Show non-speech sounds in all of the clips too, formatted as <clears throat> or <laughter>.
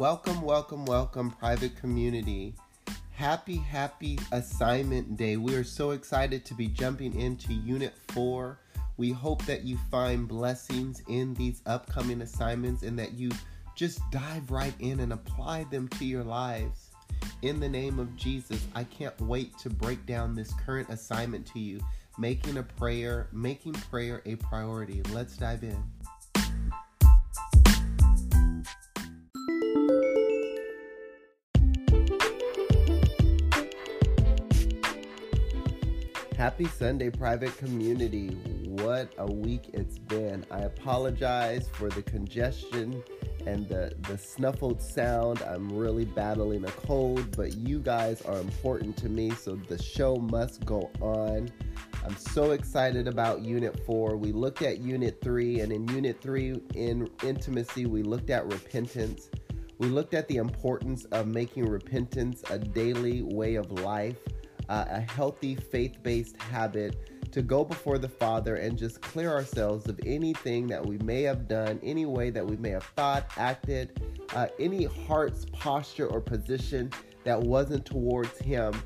Welcome, welcome, welcome, private community. Happy, happy assignment day. We are so excited to be jumping into Unit 4. We hope that you find blessings in these upcoming assignments and that you just dive right in and apply them to your lives. In the name of Jesus, I can't wait to break down this current assignment to you, making a prayer, making prayer a priority. Let's dive in. Happy Sunday, private community. What a week it's been. I apologize for the congestion and the, the snuffled sound. I'm really battling a cold, but you guys are important to me, so the show must go on. I'm so excited about Unit 4. We looked at Unit 3, and in Unit 3, in intimacy, we looked at repentance. We looked at the importance of making repentance a daily way of life uh, a healthy faith based habit to go before the Father and just clear ourselves of anything that we may have done, any way that we may have thought, acted, uh, any heart's posture or position that wasn't towards Him.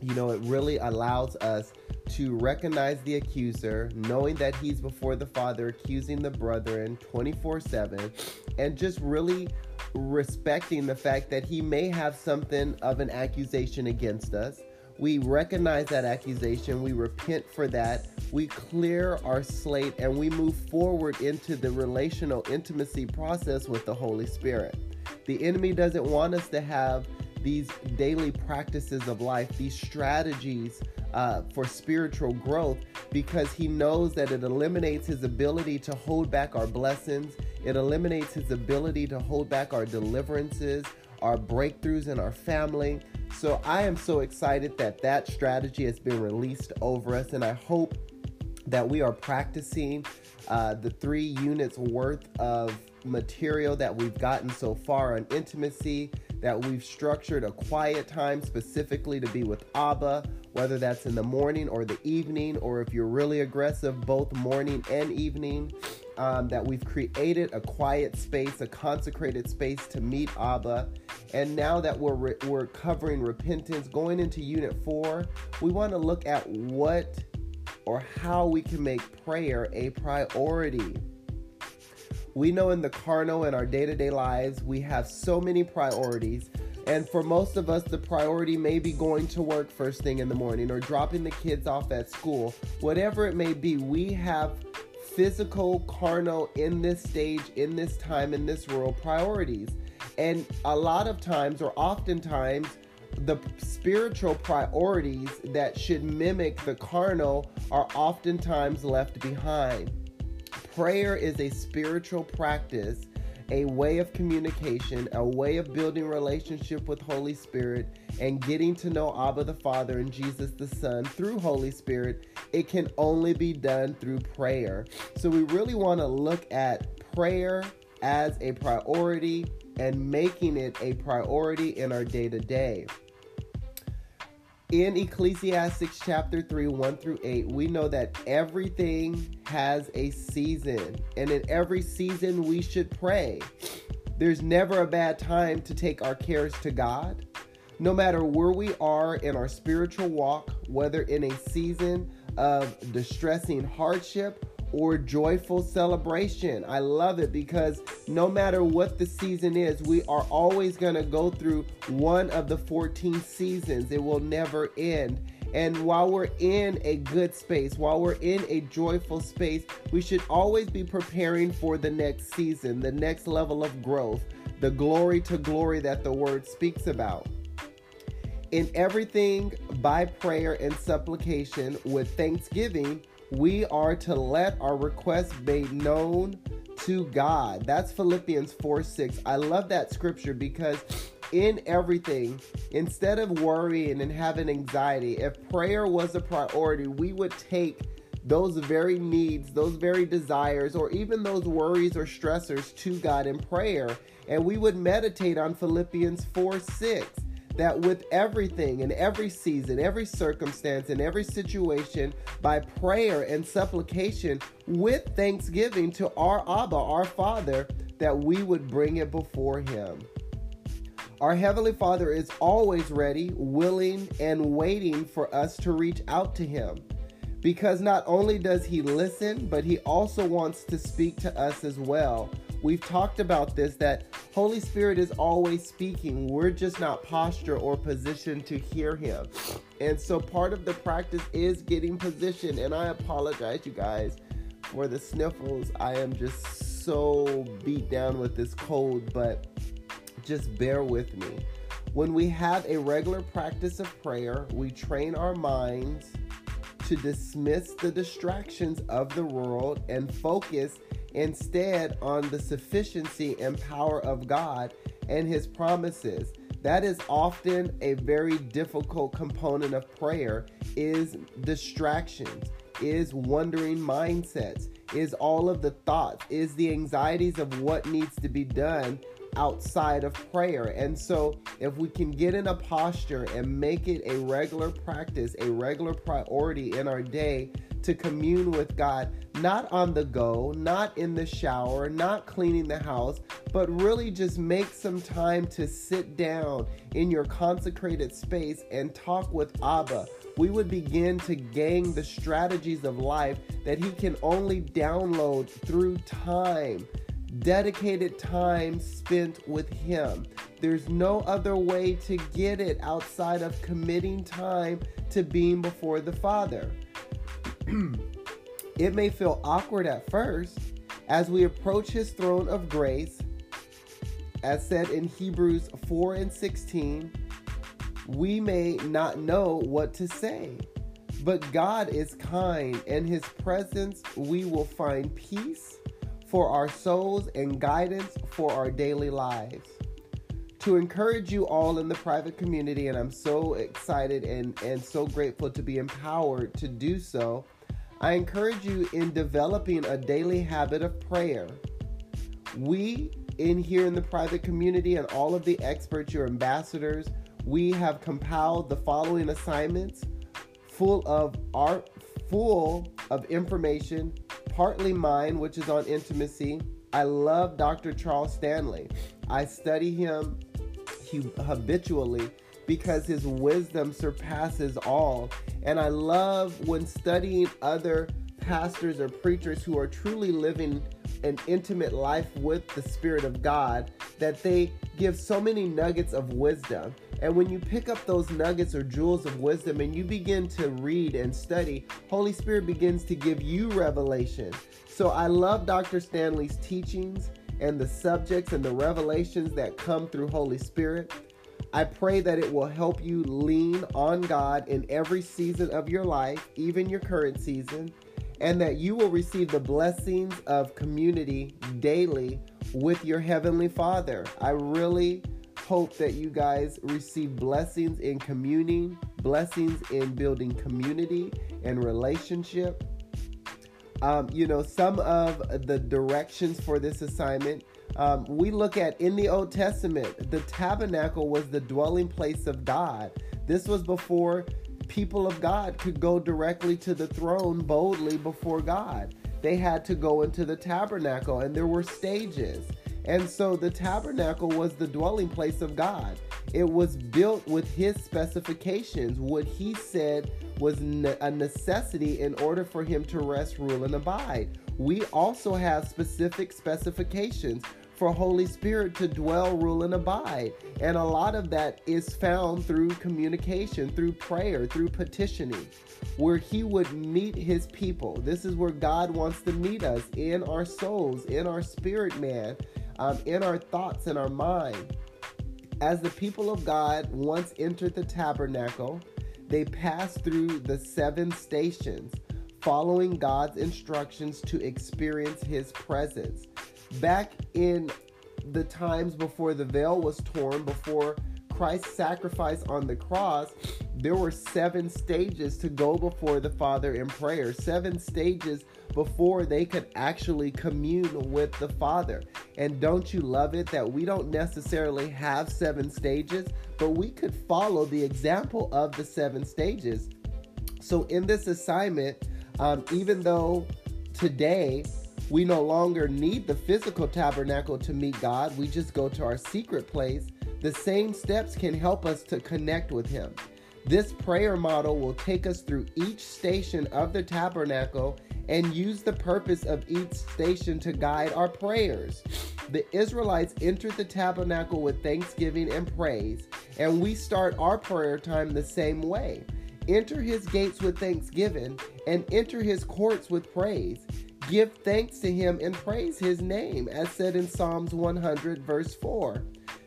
You know, it really allows us to recognize the accuser, knowing that he's before the Father, accusing the brethren 24 7, and just really respecting the fact that he may have something of an accusation against us we recognize that accusation, we repent for that, we clear our slate, and we move forward into the relational intimacy process with the Holy Spirit. The enemy doesn't want us to have these daily practices of life, these strategies uh, for spiritual growth, because he knows that it eliminates his ability to hold back our blessings, it eliminates his ability to hold back our deliverances, our breakthroughs in our family. So I am so excited that that strategy has been released over us, and I hope that we are practicing uh, the three units worth of material that we've gotten so far on intimacy, that we've structured a quiet time specifically to be with Abba, whether that's in the morning or the evening, or if you're really aggressive, both morning and evening um, that we've created a quiet space, a consecrated space to meet Abba. And now that we're, re- we're covering repentance, going into unit four, we want to look at what or how we can make prayer a priority. We know in the carnal and our day to day lives, we have so many priorities. And for most of us, the priority may be going to work first thing in the morning or dropping the kids off at school. Whatever it may be, we have physical, carnal, in this stage, in this time, in this world priorities. And a lot of times, or oftentimes, the spiritual priorities that should mimic the carnal are oftentimes left behind. Prayer is a spiritual practice, a way of communication, a way of building relationship with Holy Spirit and getting to know Abba the Father and Jesus the Son through Holy Spirit, it can only be done through prayer. So we really want to look at prayer as a priority and making it a priority in our day to day. In Ecclesiastes chapter 3, 1 through 8, we know that everything has a season, and in every season we should pray. There's never a bad time to take our cares to God no matter where we are in our spiritual walk, whether in a season of distressing hardship or joyful celebration. I love it because no matter what the season is, we are always going to go through one of the 14 seasons. It will never end. And while we're in a good space, while we're in a joyful space, we should always be preparing for the next season, the next level of growth, the glory to glory that the word speaks about. In everything by prayer and supplication with thanksgiving, we are to let our requests be known to God. That's Philippians 4 6. I love that scripture because in everything, instead of worrying and having anxiety, if prayer was a priority, we would take those very needs, those very desires, or even those worries or stressors to God in prayer. And we would meditate on Philippians 4 6 that with everything, in every season, every circumstance, in every situation, by prayer and supplication, with thanksgiving to our Abba, our Father, that we would bring it before Him. Our Heavenly Father is always ready, willing, and waiting for us to reach out to Him. Because not only does He listen, but He also wants to speak to us as well. We've talked about this that Holy Spirit is always speaking. We're just not posture or position to hear Him. And so part of the practice is getting positioned. And I apologize, you guys, for the sniffles. I am just so beat down with this cold, but just bear with me. When we have a regular practice of prayer, we train our minds to dismiss the distractions of the world and focus instead on the sufficiency and power of God and His promises. That is often a very difficult component of prayer is distractions, is wandering mindsets, is all of the thoughts, is the anxieties of what needs to be done outside of prayer. And so, if we can get in a posture and make it a regular practice, a regular priority in our day to commune with God, not on the go, not in the shower, not cleaning the house, but really just make some time to sit down in your consecrated space and talk with Abba. We would begin to gain the strategies of life that He can only download through time dedicated time spent with Him. There's no other way to get it outside of committing time to being before the Father. <clears throat> it may feel awkward at first as we approach His throne of grace, as said in Hebrews 4 and 16. We may not know what to say, but God is kind. In His presence, we will find peace for our souls and guidance for our daily lives. To encourage you all in the private community, and I'm so excited and, and so grateful to be empowered to do so, I encourage you in developing a daily habit of prayer. We in here in the private community and all of the experts, your ambassadors, we have compiled the following assignments full of art, full of information partly mine, which is on intimacy. I love Dr. Charles Stanley. I study him habitually because his wisdom surpasses all. And I love when studying other pastors or preachers who are truly living an intimate life with the Spirit of God that they give so many nuggets of wisdom. And when you pick up those nuggets or jewels of wisdom and you begin to read and study, Holy Spirit begins to give you revelation. So I love Dr. Stanley's teachings and the subjects and the revelations that come through Holy Spirit. I pray that it will help you lean on God in every season of your life, even your current season, and that you will receive the blessings of community daily with your Heavenly Father. I really hope that you guys receive blessings in communing, blessings in building community and relationship. Um, you know, some of the directions for this assignment um, we look at in the Old Testament, the tabernacle was the dwelling place of God. This was before people of God could go directly to the throne boldly before God. They had to go into the tabernacle, and there were stages. And so the tabernacle was the dwelling place of God. It was built with his specifications, what he said was a necessity in order for him to rest, rule, and abide. We also have specific specifications for Holy Spirit to dwell, rule, and abide. And a lot of that is found through communication, through prayer, through petitioning, where He would meet His people. This is where God wants to meet us in our souls, in our spirit man um, in our thoughts and our mind. As the people of God once entered the tabernacle, they passed through the seven stations, following God's instructions to experience His presence. Back in the times before the veil was torn, before Christ's sacrifice on the cross, there were seven stages to go before the Father in prayer, seven stages before they could actually commune with the Father. And don't you love it that we don't necessarily have seven stages, but we could follow the example of the seven stages. So, in this assignment, um, even though today we no longer need the physical tabernacle to meet God, we just go to our secret place The same steps can help us to connect with Him. This prayer model will take us through each station of the tabernacle and use the purpose of each station to guide our prayers. The Israelites entered the tabernacle with thanksgiving and praise, and we start our prayer time the same way. Enter his gates with thanksgiving and enter his courts with praise. Give thanks to him and praise his name, as said in Psalms 100, verse 4.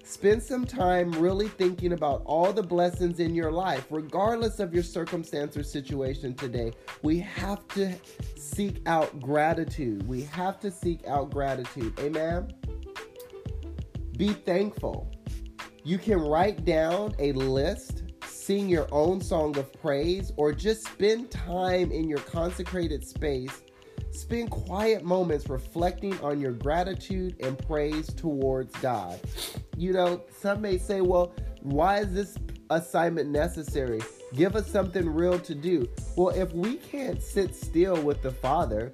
Spend some time really thinking about all the blessings in your life, regardless of your circumstance or situation today. We have to seek out gratitude. We have to seek out gratitude. Amen. Be thankful. You can write down a list, sing your own song of praise, or just spend time in your consecrated space Spend quiet moments reflecting on your gratitude and praise towards God. You know, some may say, well, why is this assignment necessary? Give us something real to do. Well, if we can't sit still with the Father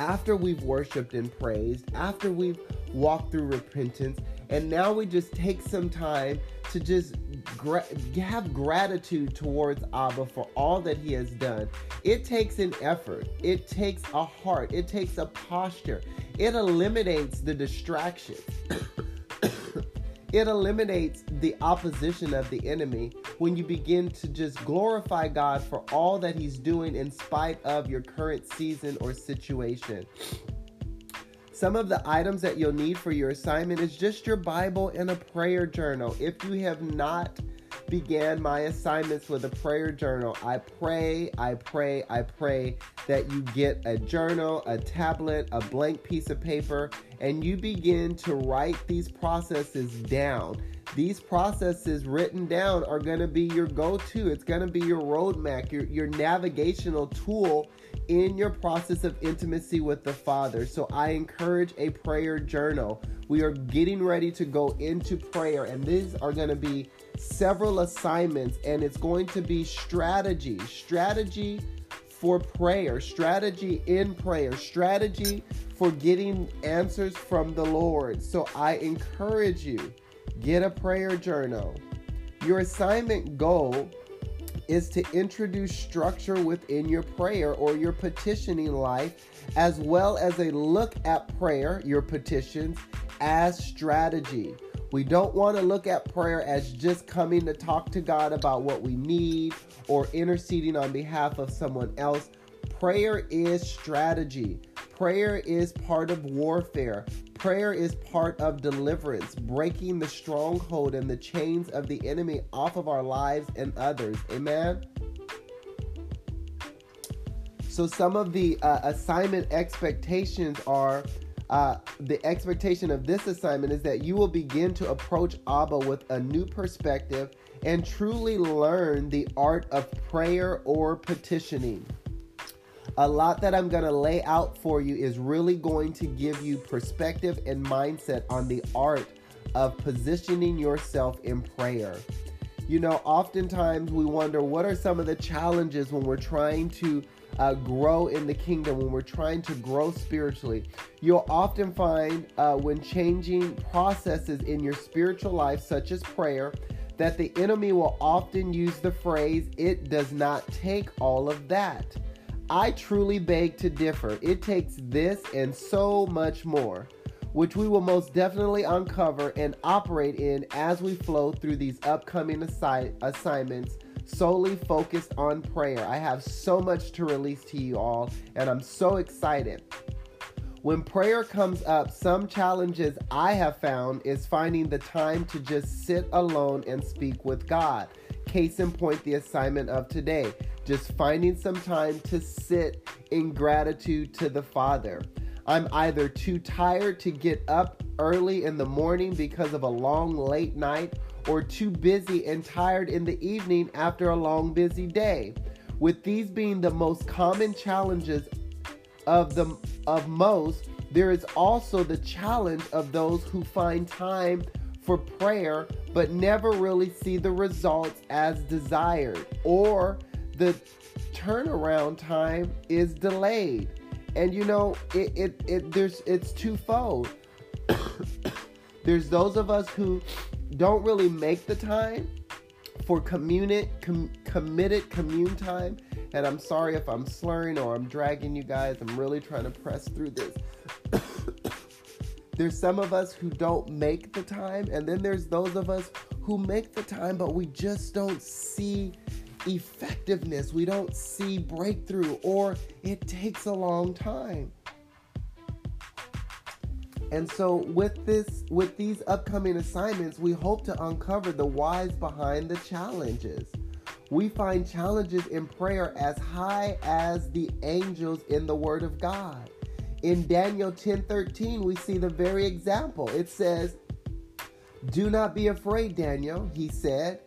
after we've worshiped and praised, after we've walked through repentance, and now we just take some time to just gra- have gratitude towards Abba for all that He has done. It takes an effort, it takes a heart, it takes a posture, it eliminates the distraction. <coughs> it eliminates the opposition of the enemy when you begin to just glorify God for all that He's doing in spite of your current season or situation. Some of the items that you'll need for your assignment is just your Bible and a prayer journal. If you have not began my assignments with a prayer journal, I pray, I pray, I pray that you get a journal, a tablet, a blank piece of paper, and you begin to write these processes down. These processes written down are going to be your go to. It's going to be your roadmap, your, your navigational tool in your process of intimacy with the Father. So I encourage a prayer journal. We are getting ready to go into prayer, and these are going to be several assignments, and it's going to be strategy, strategy for prayer, strategy in prayer, strategy for getting answers from the Lord. So I encourage you, get a prayer journal. Your assignment goal is to introduce structure within your prayer or your petitioning life, as well as a look at prayer, your petitions, as strategy. We don't want to look at prayer as just coming to talk to God about what we need or interceding on behalf of someone else. Prayer is strategy. Prayer is part of warfare. Prayer is part of deliverance, breaking the stronghold and the chains of the enemy off of our lives and others. Amen. So, some of the uh, assignment expectations are uh, the expectation of this assignment is that you will begin to approach Abba with a new perspective and truly learn the art of prayer or petitioning a lot that I'm going to lay out for you is really going to give you perspective and mindset on the art of positioning yourself in prayer. You know, oftentimes we wonder what are some of the challenges when we're trying to uh, grow in the kingdom, when we're trying to grow spiritually. You'll often find uh, when changing processes in your spiritual life, such as prayer, that the enemy will often use the phrase, it does not take all of that. I truly beg to differ. It takes this and so much more, which we will most definitely uncover and operate in as we flow through these upcoming assi- assignments solely focused on prayer. I have so much to release to you all, and I'm so excited. When prayer comes up, some challenges I have found is finding the time to just sit alone and speak with God. Case in point, the assignment of today just finding some time to sit in gratitude to the Father. I'm either too tired to get up early in the morning because of a long late night or too busy and tired in the evening after a long busy day. With these being the most common challenges of the of most, there is also the challenge of those who find time for prayer but never really see the results as desired or the turnaround time is delayed. And you know, it, it, it there's it's twofold. <coughs> there's those of us who don't really make the time for communi- com- committed commune time. And I'm sorry if I'm slurring or I'm dragging you guys. I'm really trying to press through this. <coughs> there's some of us who don't make the time, and then there's those of us who make the time, but we just don't see effectiveness. We don't see breakthrough, or it takes a long time. And so with this with these upcoming assignments, we hope to uncover the whys behind the challenges. We find challenges in prayer as high as the angels in the word of God. In Daniel 10:13, we see the very example. It says, "Do not be afraid, Daniel," he said,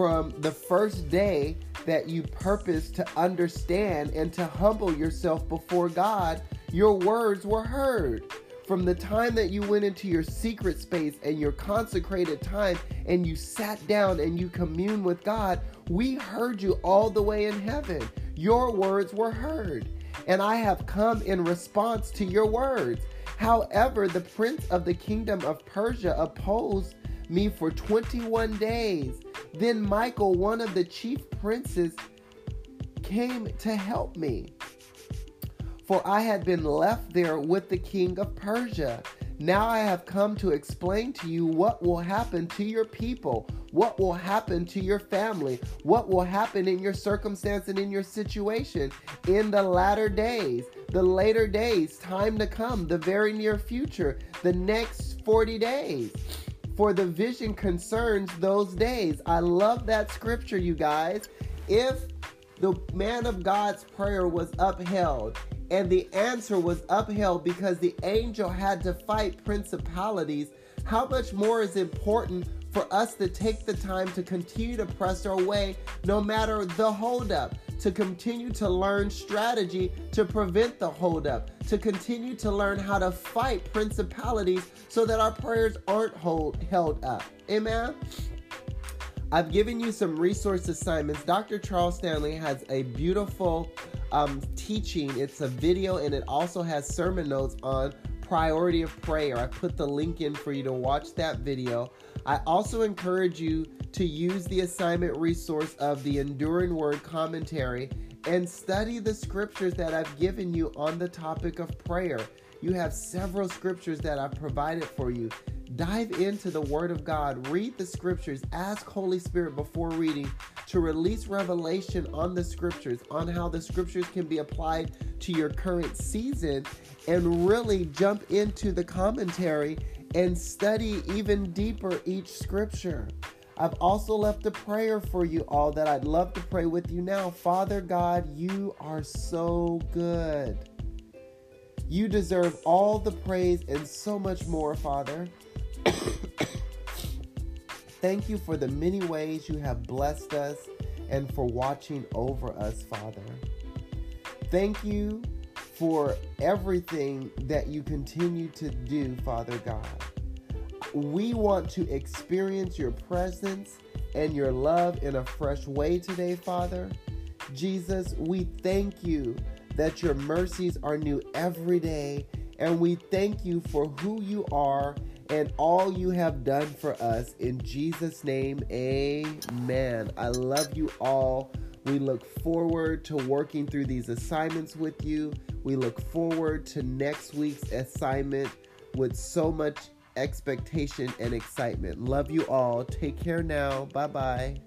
"from the first day that you purpose to understand and to humble yourself before God, your words were heard." From the time that you went into your secret space and your consecrated time and you sat down and you commune with God, we heard you all the way in heaven. Your words were heard, and I have come in response to your words. However, the prince of the kingdom of Persia opposed me for 21 days. Then Michael, one of the chief princes, came to help me for I had been left there with the king of Persia. Now I have come to explain to you what will happen to your people, what will happen to your family, what will happen in your circumstance and in your situation in the latter days, the later days, time to come, the very near future, the next 40 days. For the vision concerns those days. I love that scripture, you guys. If the man of God's prayer was upheld, and the answer was upheld because the angel had to fight principalities, how much more is important for us to take the time to continue to press our way no matter the holdup, to continue to learn strategy to prevent the holdup, to continue to learn how to fight principalities so that our prayers aren't hold, held up. Amen. I've given you some resource assignments. Dr. Charles Stanley has a beautiful um, teaching. It's a video and it also has sermon notes on priority of prayer. I put the link in for you to watch that video. I also encourage you to use the assignment resource of the Enduring Word commentary and study the scriptures that I've given you on the topic of prayer. You have several scriptures that I've provided for you. Dive into the Word of God, read the scriptures, ask Holy Spirit before reading to release revelation on the scriptures, on how the scriptures can be applied to your current season, and really jump into the commentary and study even deeper each scripture. I've also left a prayer for you all that I'd love to pray with you now. Father God, you are so good. You deserve all the praise and so much more, Father. <coughs> Thank you for the many ways you have blessed us and for watching over us, Father. Thank you for everything that you continue to do, Father God. We want to experience your presence and your love in a fresh way today, Father. Jesus, we thank you that your mercies are new every day, and we thank you for who you are and all you have done for us. In Jesus' name, amen. I love you all. We look forward to working through these assignments with you. We look forward to next week's assignment with so much expectation and excitement. Love you all. Take care now. Bye bye.